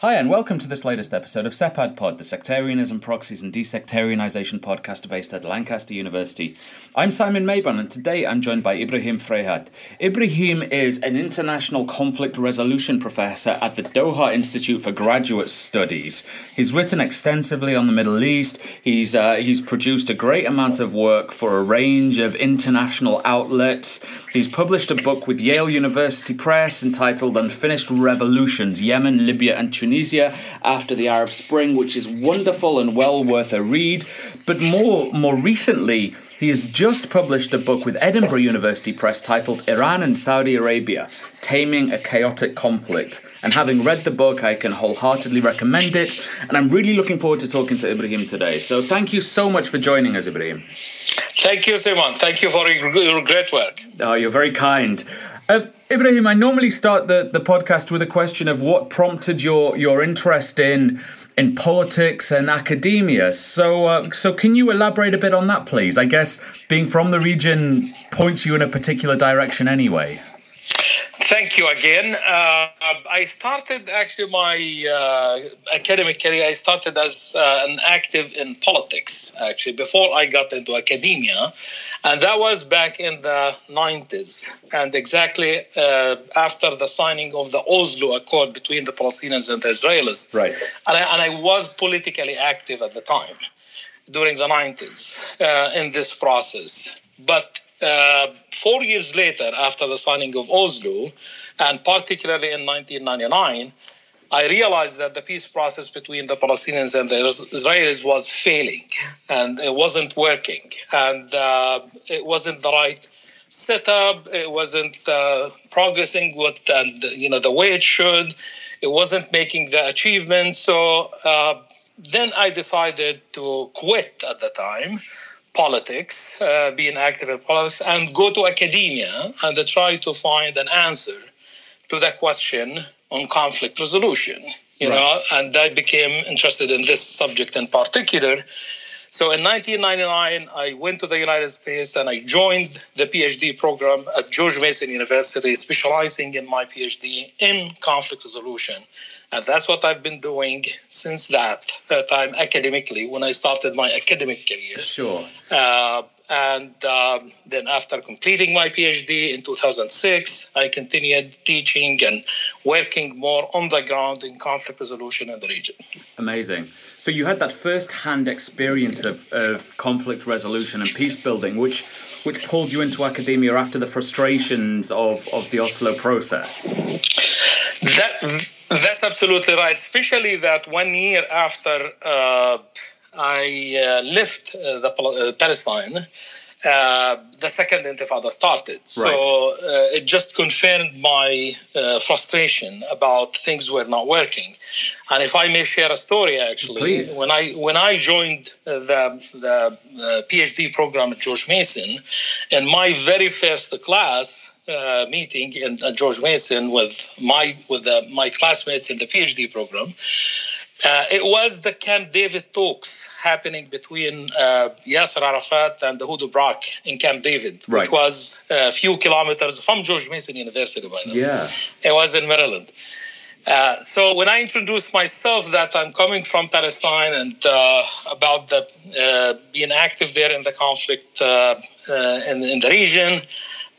Hi, and welcome to this latest episode of SEPAD Pod, the Sectarianism, Proxies, and Desectarianization podcast based at Lancaster University. I'm Simon Mabon, and today I'm joined by Ibrahim Fraihat. Ibrahim is an international conflict resolution professor at the Doha Institute for Graduate Studies. He's written extensively on the Middle East. He's uh, he's produced a great amount of work for a range of international outlets. He's published a book with Yale University Press entitled Unfinished Revolutions: Yemen, Libya, and Tunisia Tunisia after the Arab Spring, which is wonderful and well worth a read. But more more recently, he has just published a book with Edinburgh University Press titled Iran and Saudi Arabia Taming a Chaotic Conflict. And having read the book, I can wholeheartedly recommend it. And I'm really looking forward to talking to Ibrahim today. So thank you so much for joining us, Ibrahim. Thank you, Simon. Thank you for your great work. Oh, you're very kind. Uh, Ibrahim, I normally start the, the podcast with a question of what prompted your, your interest in in politics and academia. So, uh, so can you elaborate a bit on that, please? I guess being from the region points you in a particular direction, anyway. Thank you again. Uh, I started actually my uh, academic career. I started as uh, an active in politics actually before I got into academia, and that was back in the 90s, and exactly uh, after the signing of the Oslo Accord between the Palestinians and the Israelis. Right. And I, and I was politically active at the time during the 90s uh, in this process, but uh, four years later, after the signing of Oslo, and particularly in 1999, I realized that the peace process between the Palestinians and the Israelis was failing and it wasn't working. And uh, it wasn't the right setup, it wasn't uh, progressing with and, you know, the way it should, it wasn't making the achievements. So uh, then I decided to quit at the time politics, uh, being active in politics, and go to academia and try to find an answer to that question on conflict resolution. You right. know, and I became interested in this subject in particular. So in 1999, I went to the United States and I joined the PhD program at George Mason University, specializing in my PhD in conflict resolution. And that's what I've been doing since that time academically when I started my academic career. Sure. Uh, and um, then after completing my PhD in 2006, I continued teaching and working more on the ground in conflict resolution in the region. Amazing. So you had that first-hand experience of, of conflict resolution and peace building, which which pulled you into academia after the frustrations of, of the Oslo process. That that's absolutely right. Especially that one year after uh, I uh, left uh, the uh, Palestine, Uh, the second intifada started. Right. So uh, it just confirmed my uh, frustration about things were not working. And if I may share a story, actually, Please. when I when I joined uh, the the uh, PhD program at George Mason, in my very first class meeting in George Mason with my with my classmates in the PhD program. Uh, it was the Camp David talks happening between uh, Yasser Arafat and Ehud Barak in Camp David, right. which was a few kilometers from George Mason University, by the way. Yeah. It was in Maryland. Uh, so when I introduced myself that I'm coming from Palestine and uh, about the uh, being active there in the conflict uh, in, in the region,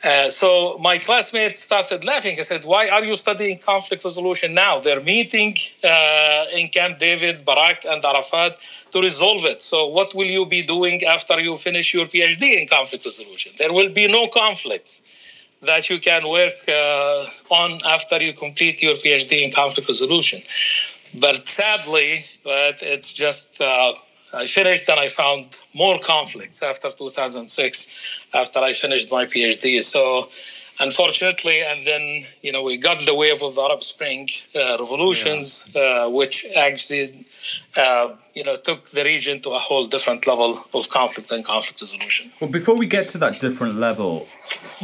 uh, so my classmates started laughing. I said, "Why are you studying conflict resolution now? They're meeting uh, in Camp David, Barak, and Arafat to resolve it. So what will you be doing after you finish your PhD in conflict resolution? There will be no conflicts that you can work uh, on after you complete your PhD in conflict resolution. But sadly, right, it's just." I finished and I found more conflicts after 2006, after I finished my PhD. So, unfortunately, and then, you know, we got the wave of the Arab Spring uh, revolutions, yeah. uh, which actually, uh, you know, took the region to a whole different level of conflict and conflict resolution. Well, before we get to that different level,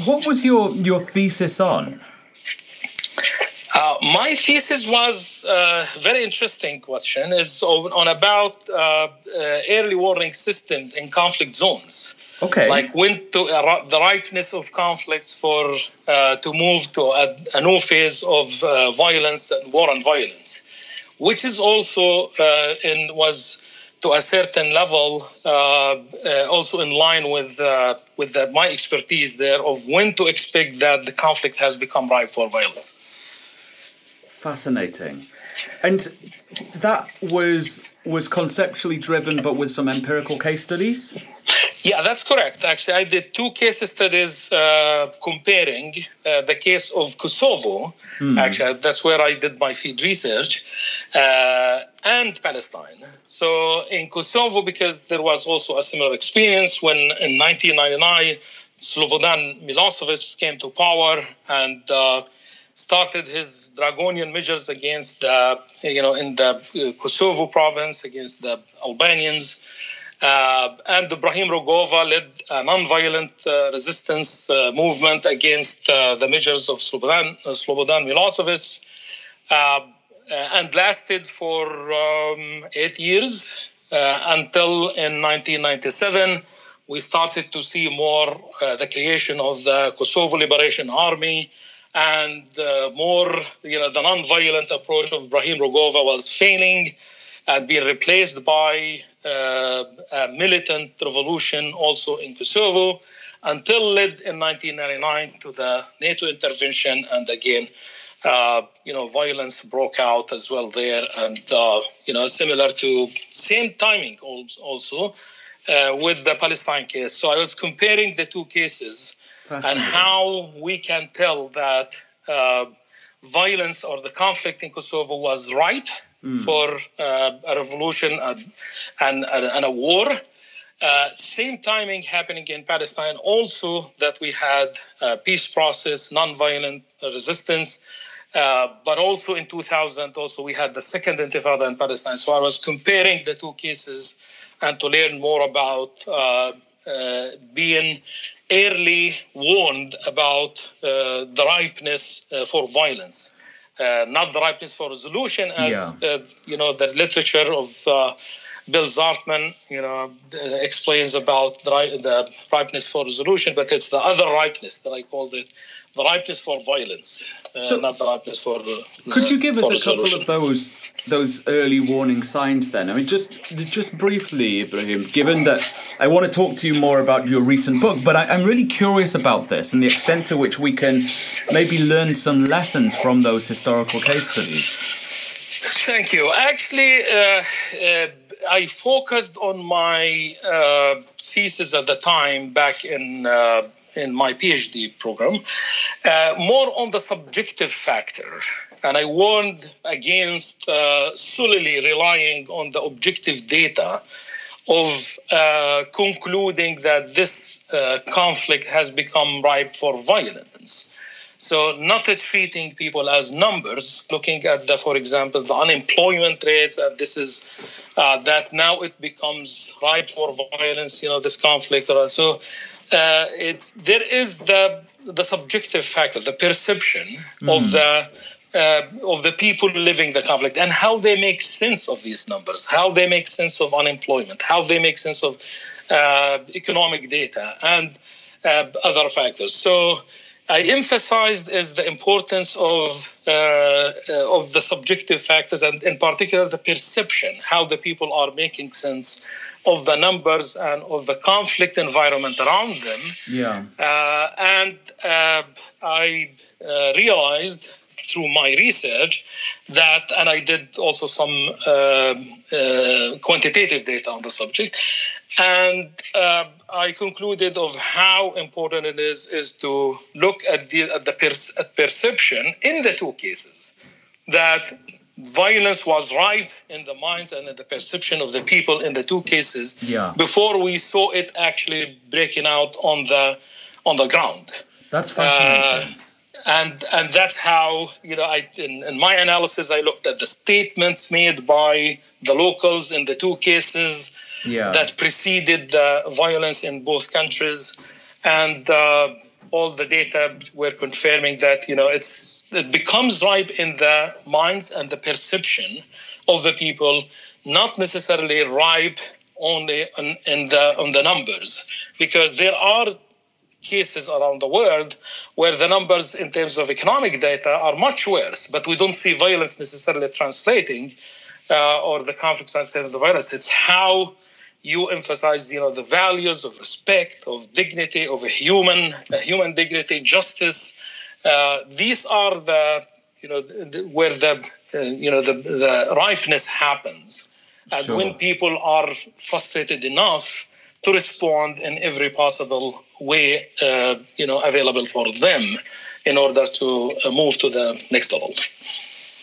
what was your, your thesis on? Uh, my thesis was a uh, very interesting question is on, on about uh, uh, early warning systems in conflict zones. Okay. Like when to uh, the ripeness of conflicts for to move to a, a, new phase of violence and war and violence. which is also uh, in was to a certain level uh, uh, also in line with uh, with the, my expertise there of when to expect that the conflict has become ripe for violence. Fascinating, and that was was conceptually driven, but with some empirical case studies. Yeah, that's correct. Actually, I did two case studies uh, comparing uh, the case of Kosovo. Mm. Actually, that's where I did my field research, uh, and Palestine. So in Kosovo, because there was also a similar experience when in 1999 Slobodan Milosevic came to power and uh, started his draconian measures against the, you know, in the uh, Kosovo province against the Albanians. Uh, and Ibrahim Rugova led a non-violent uh, resistance uh, movement against uh, the measures of Slobodan, uh, Slobodan Milosevic, and lasted for um, eight years until in 1997 we started to see more the creation of the Kosovo Liberation Army, and uh, more, you know, the non-violent approach of Ibrahim Rugova was failing and being replaced by uh, a militant revolution also in Kosovo until led in 1999 to the NATO intervention. And again uh, you know violence broke out as well there. And uh, you know similar to same timing also uh, with the Palestine case. So I was comparing the two cases and how we can tell that uh, violence or the conflict in Kosovo was ripe mm. for uh, a revolution and, and, and a war. Uh, same timing happening in Palestine, also that we had a peace process, nonviolent resistance, uh, but also in 2000, also we had the second intifada in Palestine. So I was comparing the two cases and to learn more about uh, uh, being early warned about uh, the ripeness uh, for violence. Uh, not the ripeness for resolution, as yeah. you know, the literature of Bill Zartman, you know, explains about the, the ripeness for resolution, but it's the other ripeness that I called it, the ripeness for violence, uh, so not the ripeness for. Uh, could you give us a couple of those those early warning signs? Then, I mean, just just briefly, Ibrahim. Given that I want to talk to you more about your recent book, but I, I'm really curious about this and the extent to which we can maybe learn some lessons from those historical case studies. Thank you. Actually. Uh, uh I focused on my uh, thesis at the time back in uh, in my PhD program, uh, more on the subjective factor. And I warned against uh, solely relying on the objective data of uh, concluding that this uh, conflict has become ripe for violence. So, not treating people as numbers, looking at the, for example, the unemployment rates, and this is uh, that now it becomes ripe for violence. You know, this conflict. So, uh, it's there is the the subjective factor, the perception mm. of the uh, of the people living the conflict and how they make sense of these numbers, how they make sense of unemployment, how they make sense of uh, economic data and uh, other factors. So I emphasized is the importance of uh, uh, of the subjective factors and in particular the perception, how the people are making sense of the numbers and of the conflict environment around them. Yeah. Uh, and uh, I uh, realized through my research that, and I did also some uh, quantitative data on the subject, and uh, I concluded of how important it is is to look at the at the per- at perception in the two cases that violence was ripe in the minds and in the perception of the people in the two cases yeah. before we saw it actually breaking out on the on the ground. That's fascinating. Uh, and and that's how you know I in, in my analysis I looked at the statements made by the locals in the two cases yeah. that preceded the violence in both countries, and uh, all the data were confirming that you know it's it becomes ripe in the minds and the perception of the people, not necessarily ripe only on, in the on the numbers, because there are cases around the world where the numbers in terms of economic data are much worse, but we don't see violence necessarily translating uh, or the conflict translating the violence. It's how you emphasize, you know, the values of respect, of dignity, of a human, human dignity, justice. Uh, these are the, you know, the, where the, uh, you know, the, the ripeness happens. And sure. when people are frustrated enough to respond in every possible way, uh, you know, available for them in order to uh, move to the next level.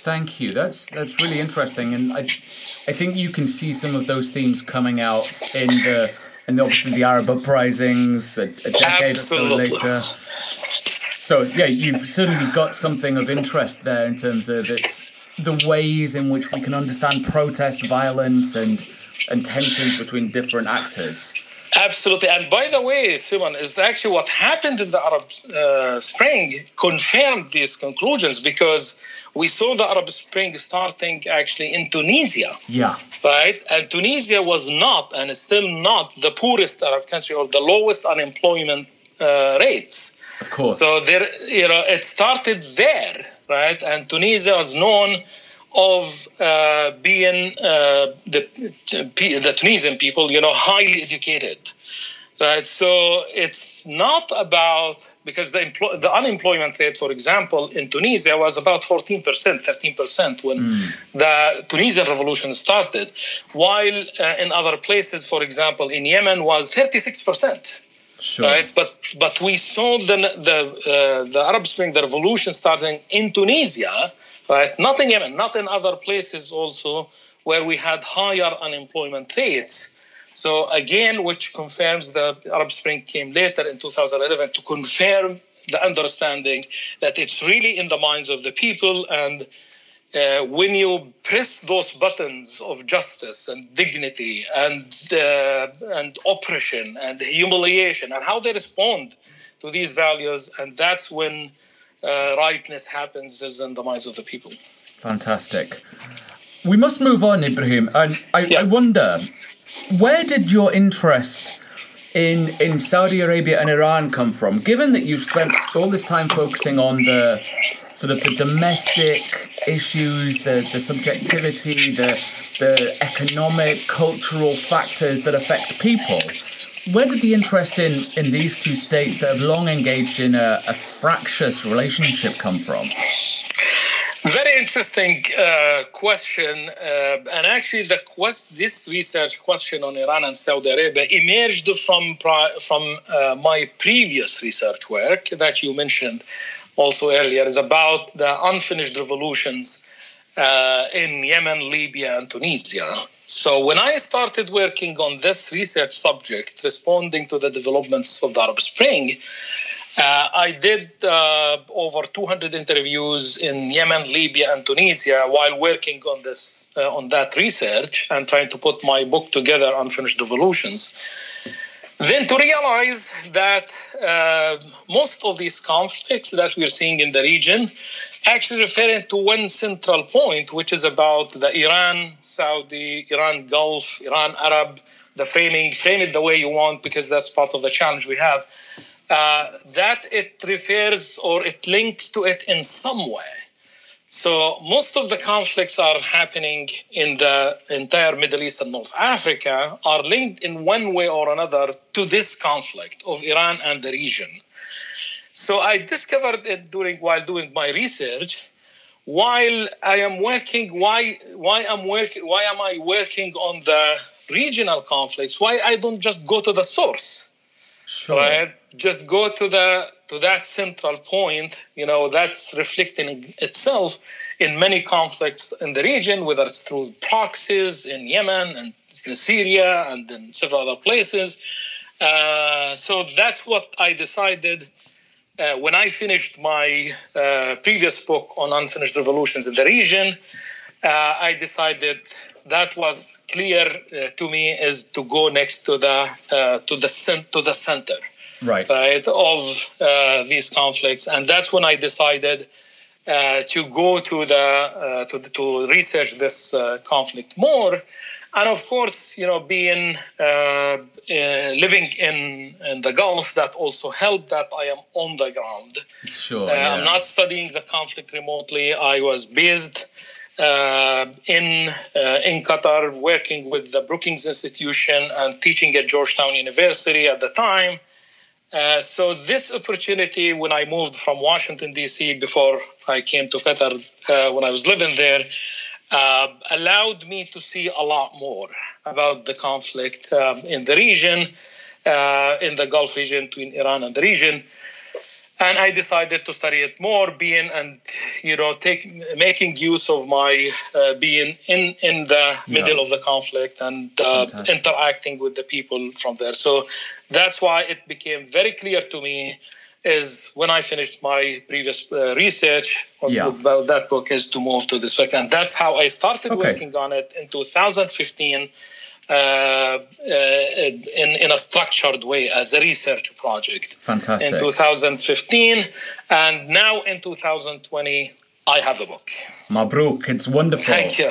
Thank you. That's that's really interesting, and I, I think you can see some of those themes coming out in the and obviously the Arab uprisings a, a decade Absolutely. or so later. So yeah, you've certainly got something of interest there in terms of it's the ways in which we can understand protest, violence, and and tensions between different actors. Absolutely. And by the way, Simon, is actually what happened in the Arab uh, Spring confirmed these conclusions because we saw the Arab Spring starting actually in Tunisia. Yeah. Right? And Tunisia was not and is still not the poorest Arab country or the lowest unemployment uh, rates. Of course. So there, you know, it started there, right? And Tunisia was known of uh, being uh, the, the Tunisian people, you know, highly educated, right? So it's not about because the empl- the unemployment rate, for example, in Tunisia was about 14 percent, 13 percent when mm. the Tunisian revolution started, while uh, in other places, for example, in Yemen was 36 percent. Sure. Right, but but we saw the the uh, the Arab Spring, the revolution starting in Tunisia, right? Not in Yemen, not in other places also where we had higher unemployment rates. So again, which confirms the Arab Spring came later in 2011 to confirm the understanding that it's really in the minds of the people and uh, when you press those buttons of justice and dignity and uh, and oppression and humiliation and how they respond to these values and that's when uh, ripeness happens is in the minds of the people. Fantastic. We must move on, Ibrahim. And I, yeah. I wonder, where did your interest in in Saudi Arabia and Iran come from? Given that you've spent all this time focusing on the sort of the domestic issues, the, the subjectivity, the the economic, cultural factors that affect people where did the interest in, in these two states that have long engaged in a, a fractious relationship come from? Very interesting uh, question, uh, and actually, the quest this research question on Iran and Saudi Arabia emerged from from uh, my previous research work that you mentioned also earlier. is about the unfinished revolutions uh, in Yemen, Libya, and Tunisia. So when I started working on this research subject, responding to the developments of the Arab Spring, uh, I did uh, over 200 interviews in Yemen, Libya, and Tunisia while working on this uh, on that research and trying to put my book together, Unfinished Revolutions. Then to realize that uh, most of these conflicts that we're seeing in the region actually referring to one central point, which is about the Iran, Saudi, Iran Gulf, Iran Arab, the framing, frame it the way you want, because that's part of the challenge we have. Uh, that it refers or it links to it in some way. So most of the conflicts are happening in the entire Middle East and North Africa are linked in one way or another to this conflict of Iran and the region. So I discovered it during while doing my research. While I am working, why why am working? Why am I working on the regional conflicts? Why I don't just go to the source? Sure. Right? Just go to the to that central point. You know that's reflecting itself in many conflicts in the region, whether it's through proxies in Yemen and in Syria and in several other places. Uh, so that's what I decided uh, when I finished my uh, previous book on unfinished revolutions in the region, uh, I decided that was clear uh, to me is to go next to the uh, to the cent- to the center, right, right of uh, these conflicts, and that's when I decided. to go to the, to, the, to research this conflict more, and of course, you know, being uh, uh, living in in the Gulf, that also helped that I am on the ground. Sure, uh, yeah. I'm not studying the conflict remotely. I was based uh, in uh, in Qatar, working with the Brookings Institution and teaching at Georgetown University at the time. Uh, so this opportunity, when I moved from Washington D.C. before I came to Qatar, uh, when I was living there, uh, allowed me to see a lot more about the conflict um, in the region, uh, in the Gulf region between Iran and the region and I decided to study it more, being and you know take making use of my uh, being in in the yeah. middle of the conflict and uh, interacting with the people from there. So that's why it became very clear to me is when I finished my previous uh, research yeah. about that book is to move to this work, and that's how I started okay. working on it in 2015 uh, uh, in, in a structured way as a research project. Fantastic. In 2015, and now in 2020, I have a book. Mabruk, it's wonderful. Thank you.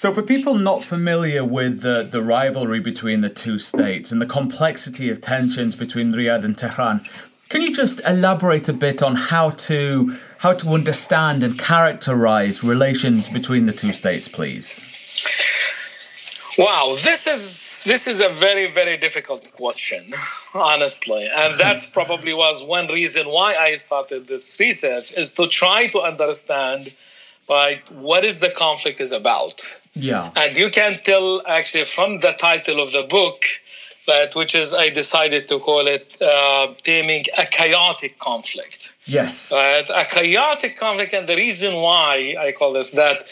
So, for people not familiar with the, the rivalry between the two states and the complexity of tensions between Riyadh and Tehran, can you just elaborate a bit on how to how to understand and characterize relations between the two states, please? Wow, this is this is a very very difficult question, honestly, and that's probably was one reason why I started this research is to try to understand, right, what is the conflict is about. Yeah, and you can tell actually from the title of the book but which is I decided to call it uh, taming a chaotic conflict. Yes, right? a chaotic conflict, and the reason why I call this that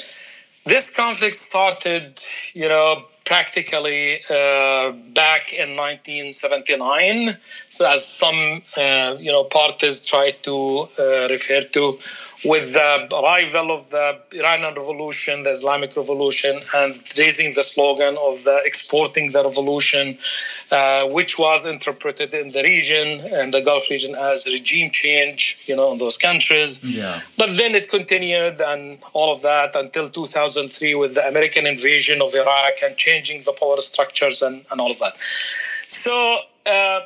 this conflict started, you know, practically uh, back in 1979. So, as some uh, you know parties try to uh, refer to, with the arrival of the Iranian Revolution, the Islamic Revolution, and raising the slogan of the exporting the revolution, uh, which was interpreted in the region and the Gulf region as regime change, you know, in those countries. Yeah. But then it continued and all of that until 2003 with the American invasion of Iraq and changing the power structures and, and all of that. So, uh,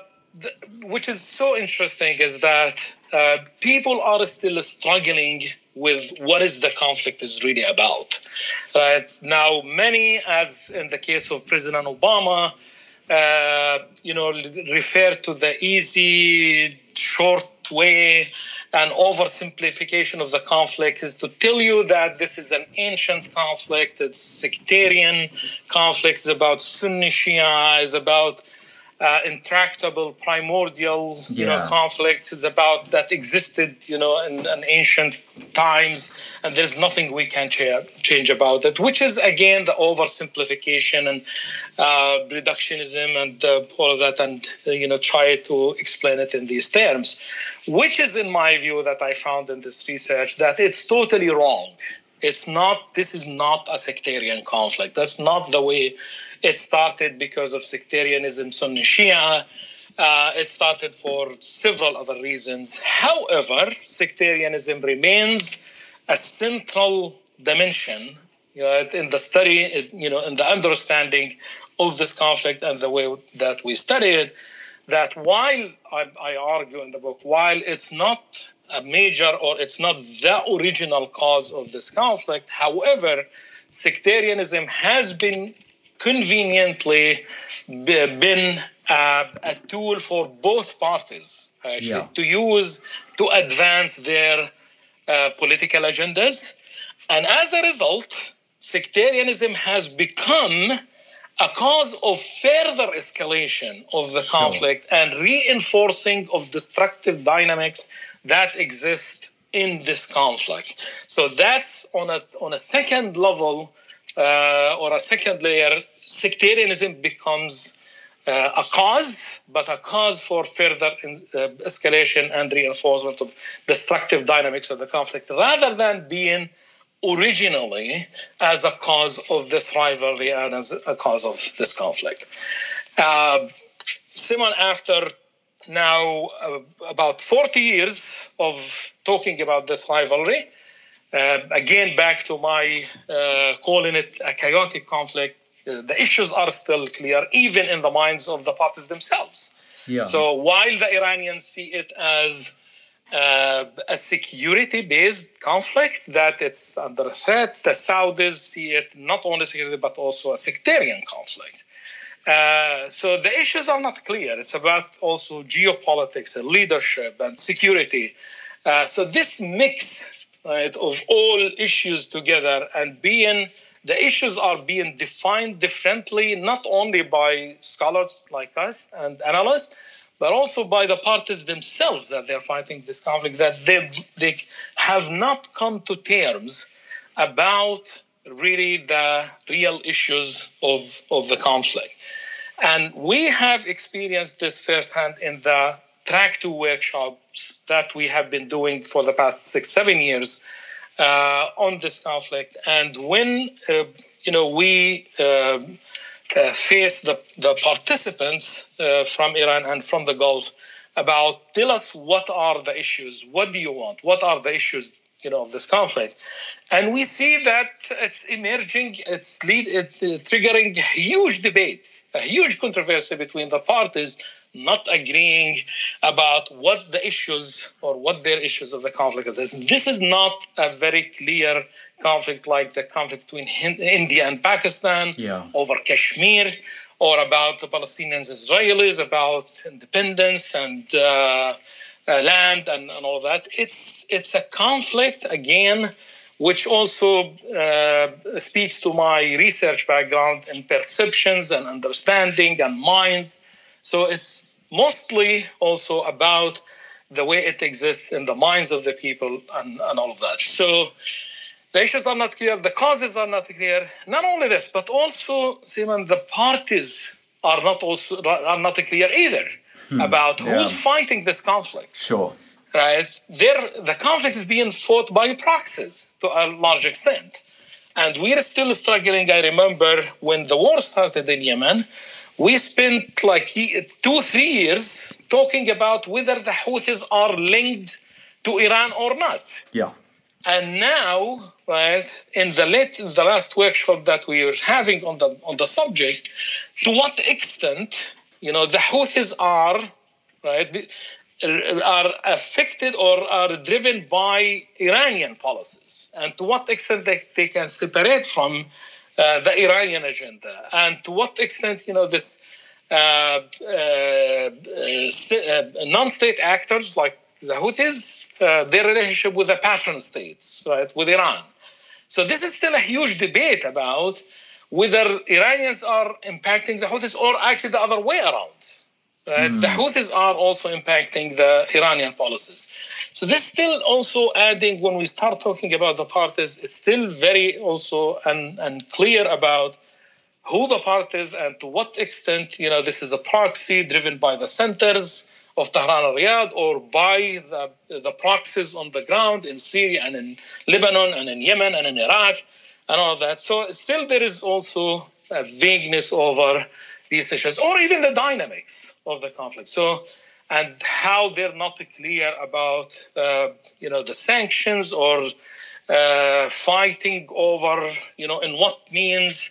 which is so interesting is that uh, people are still struggling with what is the conflict is really about right now many as in the case of president obama uh, you know refer to the easy short way and oversimplification of the conflict is to tell you that this is an ancient conflict it's sectarian conflict it's about sunni shia is about uh, intractable primordial you yeah. know conflicts. Is about that existed you know in, in, ancient times and there's nothing we can cha- change about it which is again the oversimplification and uh, reductionism and uh, all of that and uh, you know try to explain it in these terms which is in my view that i found in this research that it's totally wrong. It's not this is not a sectarian conflict. That's not the way it started because of sectarianism, Sunni Shia. Uh, it started for several other reasons. However, sectarianism remains a central dimension you know, in the study, you know, in the understanding of this conflict and the way that we study it. That while I, I argue in the book, while it's not a major or it's not the original cause of this conflict, however, sectarianism has been conveniently been uh, a tool for both parties actually, yeah. to use to advance their uh, political agendas. And as a result, sectarianism has become a cause of further escalation of the sure. conflict and reinforcing of destructive dynamics that exist in this conflict. So that's on a, on a second level uh, or a second layer, sectarianism becomes uh, a cause, but a cause for further in, uh, escalation and reinforcement of destructive dynamics of the conflict, rather than being originally as a cause of this rivalry and as a cause of this conflict. Uh, Simon, after now uh, about 40 years of talking about this rivalry, Uh, again, back to my uh, calling it a chaotic conflict, the issues are still clear, even in the minds of the parties themselves. Yeah. So while the Iranians see it as uh, a security based conflict that it's under threat. The Saudis see it not only security but also a sectarian conflict. Uh, so the issues are not clear. It's about also geopolitics and leadership and security. Uh, so this mix right, of all issues together and being the issues are being defined differently, not only by scholars like us and analysts, but also by the parties themselves that they're fighting this conflict, that they, they have not come to terms about really the real issues of, of the conflict. And we have experienced this firsthand in the track two workshops that we have been doing for the past six, seven years uh, on this conflict. And when, uh, you know, we uh, uh, face the, the participants uh, from Iran and from the Gulf about tell us what are the issues, what do you want, what are the issues you know of this conflict, and we see that it's emerging, it's lead, it, uh, triggering huge debates, a huge controversy between the parties not agreeing about what the issues or what their issues of the conflict is. This is not a very clear conflict like the conflict between India and Pakistan yeah. over Kashmir or about the Palestinians Israelis, about independence and uh, uh, land and, and all that. It's, it's a conflict, again, which also uh, speaks to my research background in perceptions and understanding and minds so it's mostly also about the way it exists in the minds of the people and, and all of that. So the issues are not clear, the causes are not clear. Not only this, but also, Simon, the parties are not also are not clear either hmm. about yeah. who's fighting this conflict. Sure. Right? There the conflict is being fought by proxies to a large extent. And we're still struggling. I remember when the war started in Yemen, we spent like two, three years talking about whether the Houthis are linked to Iran or not. Yeah. And now, right, in the late, the last workshop that we were having on the on the subject, to what extent, you know, the Houthis are, right, are affected or are driven by Iranian policies, and to what extent they, they can separate from uh, the Iranian agenda, and to what extent you know this uh, uh, uh non-state actors like the Houthis, their relationship with the patron states, right, with Iran. So this is still a huge debate about whether Iranians are impacting the Houthis or actually the other way around. Mm. The Houthis are also impacting the Iranian policies. So this still also adding when we start talking about the parties, it's still very also un- unclear about who the parties and to what extent you know this is a proxy driven by the centers of Tehran and Riyadh or by the, the proxies on the ground in Syria and in Lebanon and in Yemen and in Iraq and all of that. So still there is also a vagueness over these issues or even the dynamics of the conflict. So, and how they're not clear about, uh, you know, the sanctions or uh, fighting over, you know, in what means.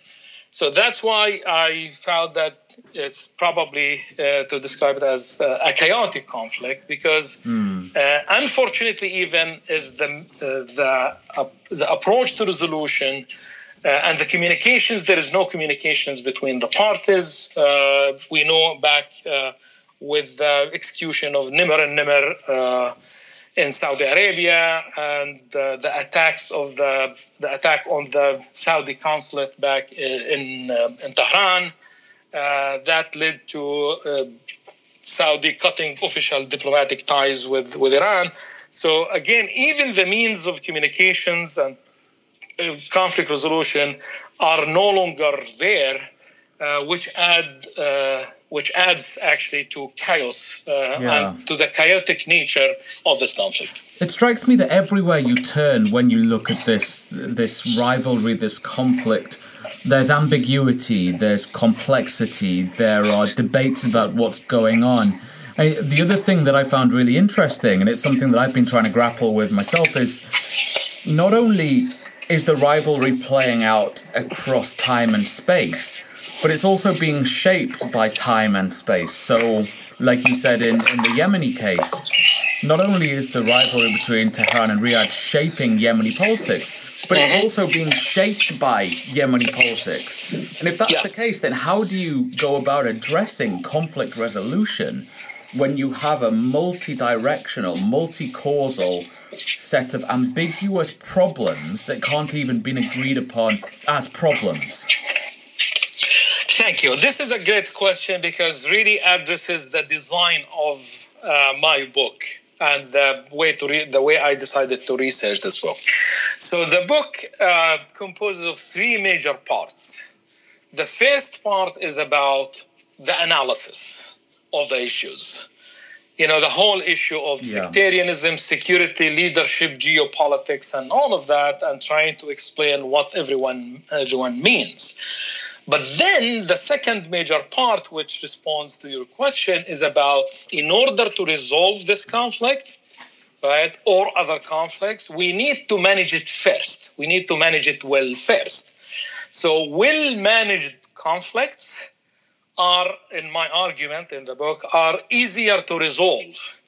So that's why I found that it's probably uh, to describe it as uh, a chaotic conflict because, mm. unfortunately, even is the uh, the the approach to resolution uh, and the communications, there is no communications between the parties. Uh, we know back uh, with the execution of Nimr al-Nimr uh, in Saudi Arabia and uh, the attacks of the, the attack on the Saudi consulate back in, in Tehran. that led to Saudi cutting official diplomatic ties with, with Iran. So again, even the means of communications and uh, conflict resolution are no longer there, uh, which add uh, which adds actually to chaos uh, yeah. and to the chaotic nature of this conflict. It strikes me that everywhere you turn, when you look at this this rivalry, this conflict, there's ambiguity, there's complexity, there are debates about what's going on. I, the other thing that I found really interesting, and it's something that I've been trying to grapple with myself, is not only is the rivalry playing out across time and space, but it's also being shaped by time and space. So, like you said in, in the Yemeni case, not only is the rivalry between Tehran and Riyadh shaping Yemeni politics, but it's mm-hmm. also being shaped by Yemeni politics. And if that's yes. the case, then how do you go about addressing conflict resolution when you have a multi directional, multi causal set of ambiguous problems that can't even be agreed upon as problems? Thank you. This is a great question because really addresses the design of uh, my book and the way to re- the way I decided to research this book. So the book uh, composes of three major parts. The first part is about the analysis of the issues. You know, the whole issue of yeah. sectarianism, security, leadership, geopolitics, and all of that, and trying to explain what everyone everyone means. But then the second major part, which responds to your question, is about in order to resolve this conflict, right, or other conflicts, we need to manage it first. We need to manage it well first. So, well managed conflicts are, in my argument in the book, are easier to resolve.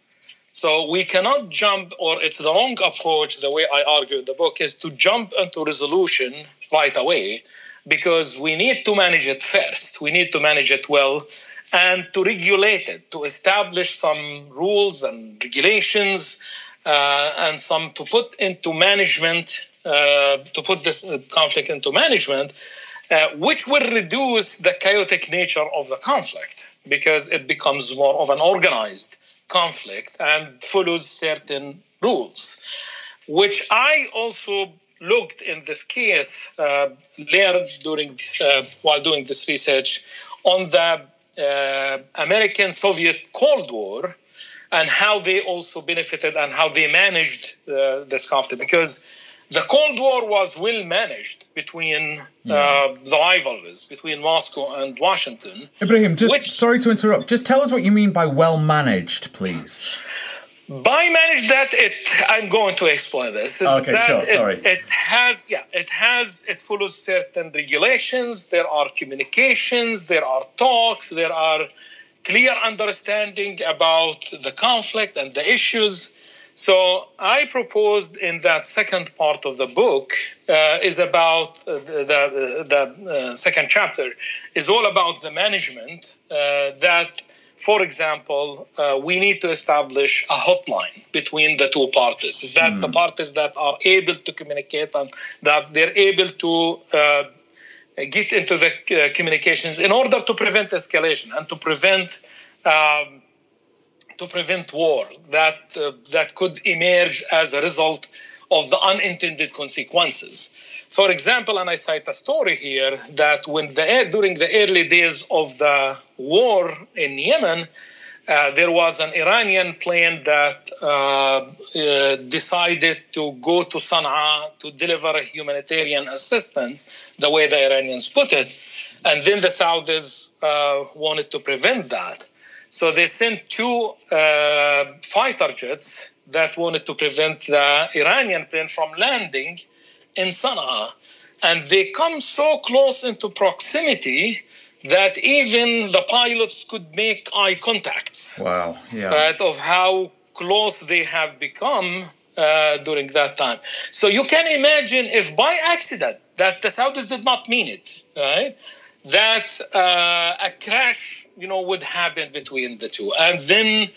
So we cannot jump, or it's the wrong approach. The way I argue in the book is to jump into resolution right away because we need to manage it first. We need to manage it well and to regulate it, to establish some rules and regulations uh, and some to put into management, uh, to put this conflict into management, uh, which will reduce the chaotic nature of the conflict because it becomes more of an organized conflict and follows certain rules, which I also looked in this case, uh, learned during uh, while doing this research on the uh, American Soviet Cold War and how they also benefited and how they managed uh, this conflict because the Cold War was well managed between yeah. uh, the rivalries between Moscow and Washington. Ibrahim, just which, sorry to interrupt. Just tell us what you mean by well managed, please. By managed, that, it I'm going to explain this. It's okay, sure. It, sorry. It has, yeah, it has, it follows certain regulations. There are communications. There are talks. There are clear understanding about the conflict and the issues. So I proposed in that second part of the book uh, is about uh, the the, the uh, second chapter is all about the management uh, that for example, uh, we need to establish a hotline between the two parties. Is that mm. the hmm. parties that are able to communicate and that they're able to uh, get into the uh, communications in order to prevent escalation and to prevent um, to prevent war that uh, that could emerge as a result of the unintended consequences. For example, and I cite a story here that when the during the early days of the war in Yemen, uh, there was an Iranian plane that uh, uh, decided to go to Sana'a to deliver humanitarian assistance, the way the Iranians put it. And then the Saudis uh, wanted to prevent that. So they sent two uh, fighter jets that wanted to prevent the Iranian plane from landing in Sana'a. And they come so close into proximity that even the pilots could make eye contacts. Wow. Yeah. Right, of how close they have become uh, during that time. So you can imagine if by accident that the Saudis did not mean it, right? That uh, a crash, you know, would happen between the two, and then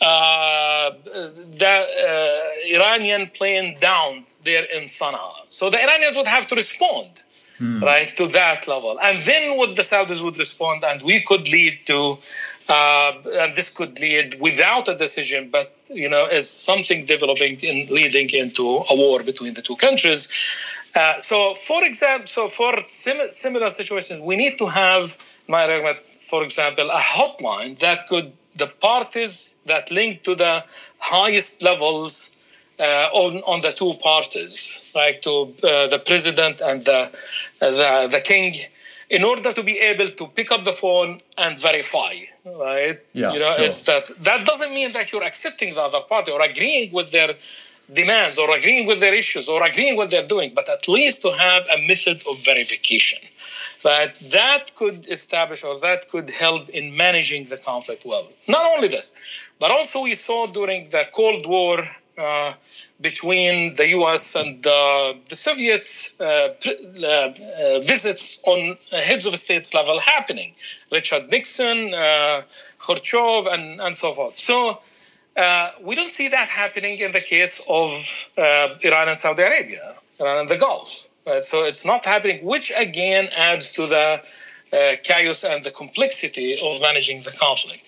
uh, the uh, Iranian plane down there in Sana'a. So the Iranians would have to respond, hmm. right, to that level. And then what the Saudis would respond, and we could lead to, uh, and this could lead without a decision, but, you know, as something developing in leading into a war between the two countries. Uh, so, for example, so for sim- similar situations, we need to have, for example, a hotline that could the parties that link to the highest levels uh, on, on the two parties, like to uh, the president and the, the, the king, in order to be able to pick up the phone and verify, right? Yeah, you know, sure. is that that doesn't mean that you're accepting the other party or agreeing with their demands or agreeing with their issues or agreeing what they're doing, but at least to have a method of verification. Right? That could establish or that could help in managing the conflict well. Not only this, but also we saw during the Cold War uh, between the US and uh, the Soviets uh, uh, uh, visits on heads of states level happening. Richard Nixon, uh, Khrushchev, and, and so forth. So we don't see that happening in the case of Iran and Saudi Arabia, Iran and the Gulf. so it's not happening, which again adds to the uh, chaos and the complexity of managing the conflict.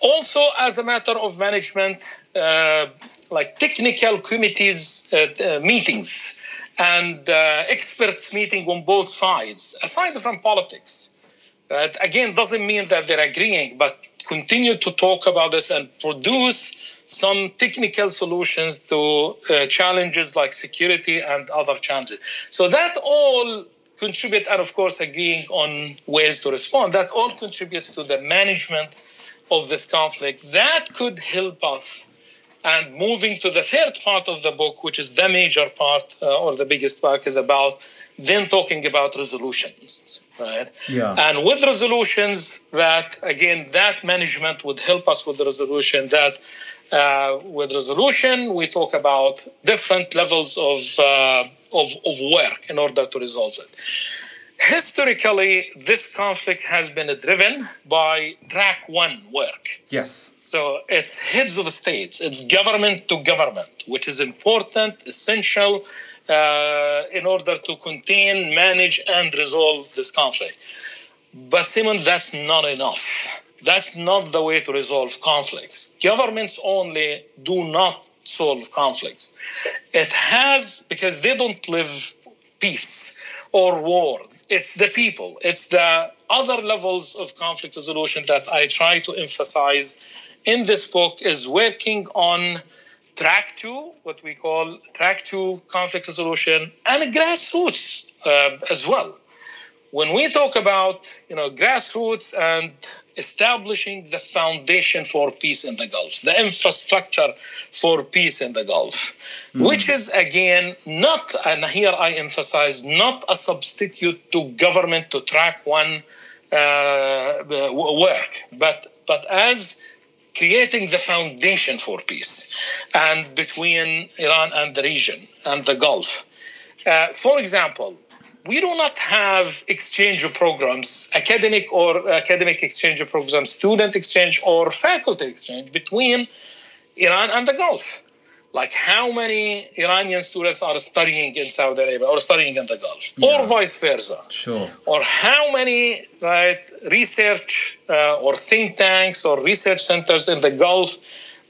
Also, as a matter of management, uh, like technical committees uh, uh meetings and uh, experts meeting on both sides, aside from politics. again, doesn't mean that they're agreeing, but continue to talk about this and produce some technical solutions to uh, challenges like security and other challenges. So that all contribute, and of course, agreeing on ways to respond. That all contributes to the management of this conflict. That could help us. And moving to the third part of the book, which is the major part uh, or the biggest part, is about then talking about resolutions, right? Yeah. And with resolutions, that again, that management would help us with the resolution. That uh, with resolution, we talk about different levels of, uh, of, of work in order to resolve it. Historically, this conflict has been driven by track one work. Yes. So it's heads of states, it's government to government, which is important, essential uh, in order to contain, manage, and resolve this conflict. But Simon, that's not enough that's not the way to resolve conflicts. Governments only do not solve conflicts. It has, because they don't live peace or war. It's the people, it's the other levels of conflict resolution that I try to emphasize in this book is working on track two, what we call track two conflict resolution, and grassroots uh, as well. When we talk about you know grassroots and establishing the foundation for peace in the Gulf, the infrastructure for peace in the Gulf, mm-hmm. which is again not, and here I emphasize, not a substitute to government to track one uh, work, but but as creating the foundation for peace and between Iran and the region and the Gulf. Uh, for example, we do not have exchange programs, academic or academic exchange programs, student exchange or faculty exchange between Iran and the Gulf. Like how many Iranian students are studying in Saudi Arabia or studying in the Gulf, yeah. or vice versa. Sure. Or how many right research uh, or think tanks or research centers in the Gulf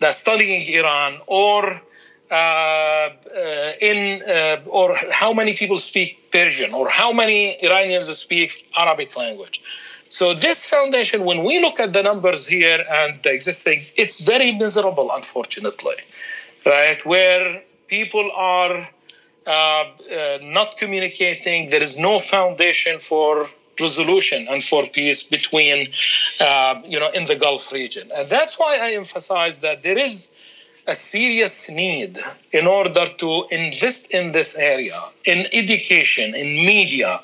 that studying Iran or uh, uh, in uh, or how many people speak Persian or how many Iranians speak Arabic language. So this foundation, when we look at the numbers here and the existing, it's very miserable, unfortunately, right? Where people are uh, uh, not communicating, there is no foundation for resolution and for peace between, uh, you know, in the Gulf region, and that's why I emphasize that there is a serious need in order to invest in this area, in education, in media,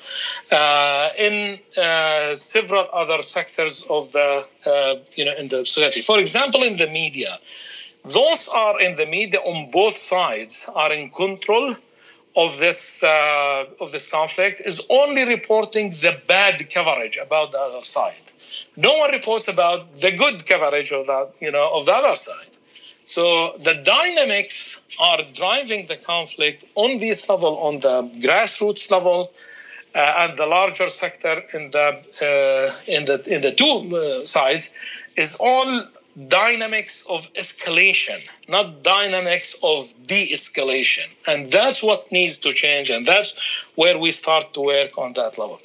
uh, in uh, several other sectors of the, uh, you know, in the society. For example, in the media, those are in the media on both sides are in control of this uh, of this conflict is only reporting the bad coverage about the other side. No one reports about the good coverage of that, you know, of the other side. So the dynamics are driving the conflict on this level, on the grassroots level, uh, and the larger sector in the uh, in the in the two uh, sides is all dynamics of escalation, not dynamics of de-escalation, and that's what needs to change, and that's where we start to work on that level.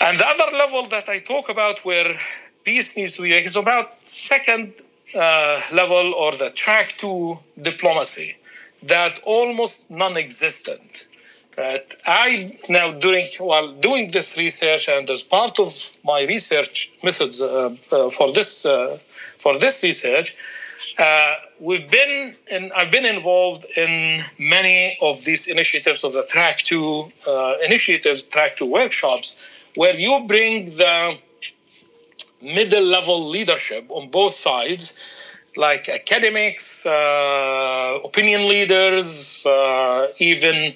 And the other level that I talk about where peace needs to be is about second uh, level or the track two diplomacy that almost non-existent. Right? I now during while doing this research and as part of my research methods uh, uh, for this uh, for this research, Uh, we've been and I've been involved in many of these initiatives of the Track Two uh, initiatives, Track Two workshops, where you bring the middle level leadership on both sides, like academics, uh, opinion leaders, uh, even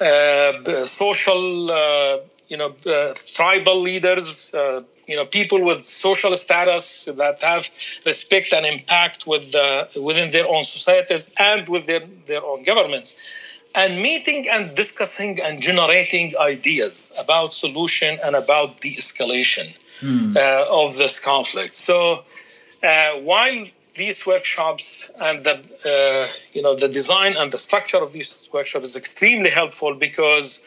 uh, social, uh, you know, tribal leaders you know people with social status that have respect and impact with the, within their own societies and with their, their own governments and meeting and discussing and generating ideas about solution and about de-escalation hmm. uh, of this conflict so uh, while these workshops and the uh, you know the design and the structure of these workshops is extremely helpful because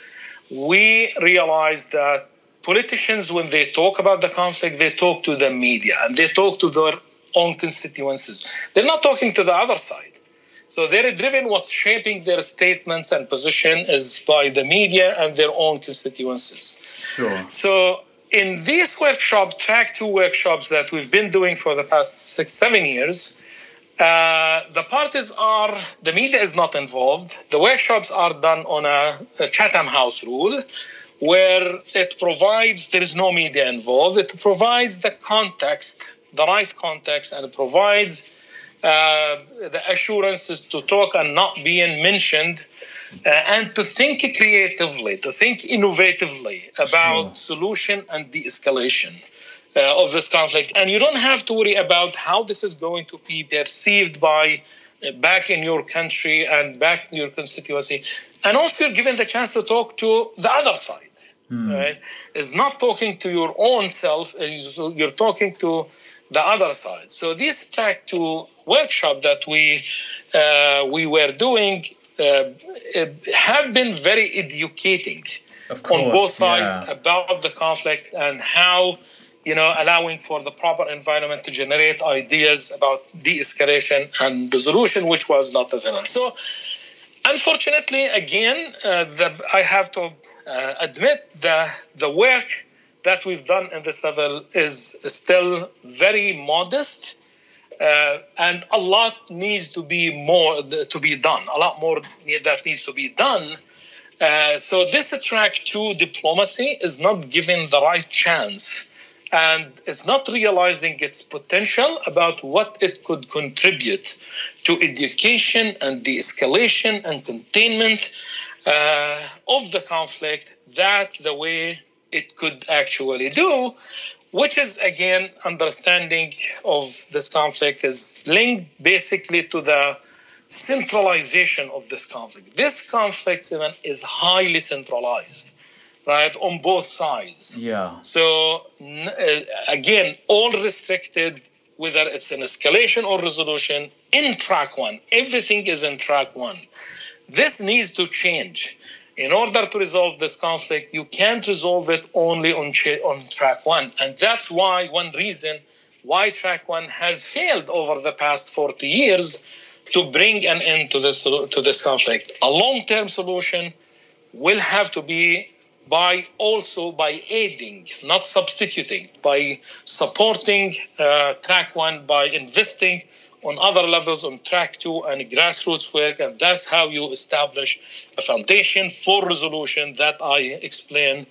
we realize that politicians, when they talk about the conflict, they talk to the media and they talk to their own constituencies. They're not talking to the other side. So they're driven, what's shaping their statements and position is by the media and their own constituencies. Sure. So in these workshop, track two workshops that we've been doing for the past six, seven years, uh, the parties are, the media is not involved. The workshops are done on a, a Chatham House rule where it provides, there is no media involved, it provides the context, the right context, and it provides uh, the assurances to talk and not being mentioned. Uh, and to think creatively, to think innovatively about sure. solution and de-escalation uh, of this conflict. And you don't have to worry about how this is going to be perceived by uh, back in your country and back in your constituency. And also, you're given the chance to talk to the other side mm. right? Is not talking to your own self, you're talking to the other side. So this track two workshop that we uh, we were doing uh, have been very educating course, on both sides yeah. about the conflict and how you know allowing for the proper environment to generate ideas about de-escalation and resolution, which was not available. So unfortunately, again, uh, the, I have to uh, admit the the work that we've done in this level is still very modest, uh, and a lot needs two be more to be done. A lot more that needs to be done. Uh, so this track to diplomacy is not given the right chance and is not realizing its potential about what it could contribute to education and de-escalation and containment uh, of the conflict that the way it could actually do, which is again understanding of this conflict is linked basically to the centralization of this conflict. This conflict even is highly centralized, right, on both sides. Yeah. So uh, again, all restricted whether it's an escalation or resolution in track one. Everything is in track one. This needs to change. In order to resolve this conflict, you can't resolve it only on, on track one. And that's why one reason why track one has failed over the past 40 years to bring an end to this, to this conflict. A long term solution will have to be by also by aiding, not substituting, by supporting uh, track one, by investing on other levels on track two and grassroots work. And that's how you establish a foundation for resolution that i explain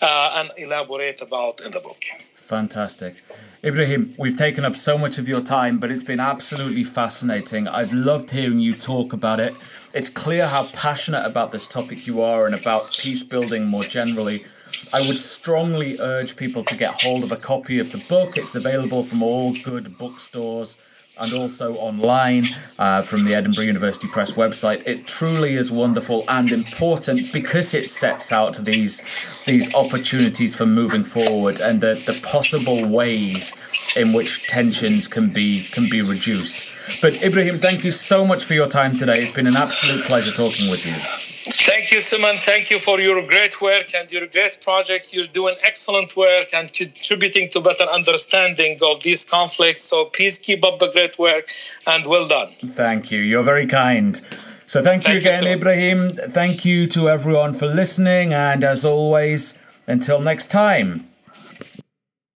uh, and elaborate about in the book. Fantastic. Ibrahim we've taken up so much of your time but it's been absolutely fascinating. I've loved hearing you talk about it it's clear how passionate about this topic you are and about peace building more generally I would strongly urge people to get hold of a copy of the book. It's available from all good bookstores and also online uh, from the Edinburgh University Press website. It truly is wonderful and important because it sets out these these opportunities for moving forward and the, the possible ways in which tensions can be can be reduced. But Ibrahim, thank you so much for your time today. It's been an absolute pleasure talking with you. Thank you, Simon. Thank you for your great work and your great project. You're doing excellent work and contributing to better understanding of these conflicts. So please keep up the great work and well done. Thank you. You're very kind. So thank, thank you again, you, Ibrahim. Thank you to everyone for listening. And as always, until next time,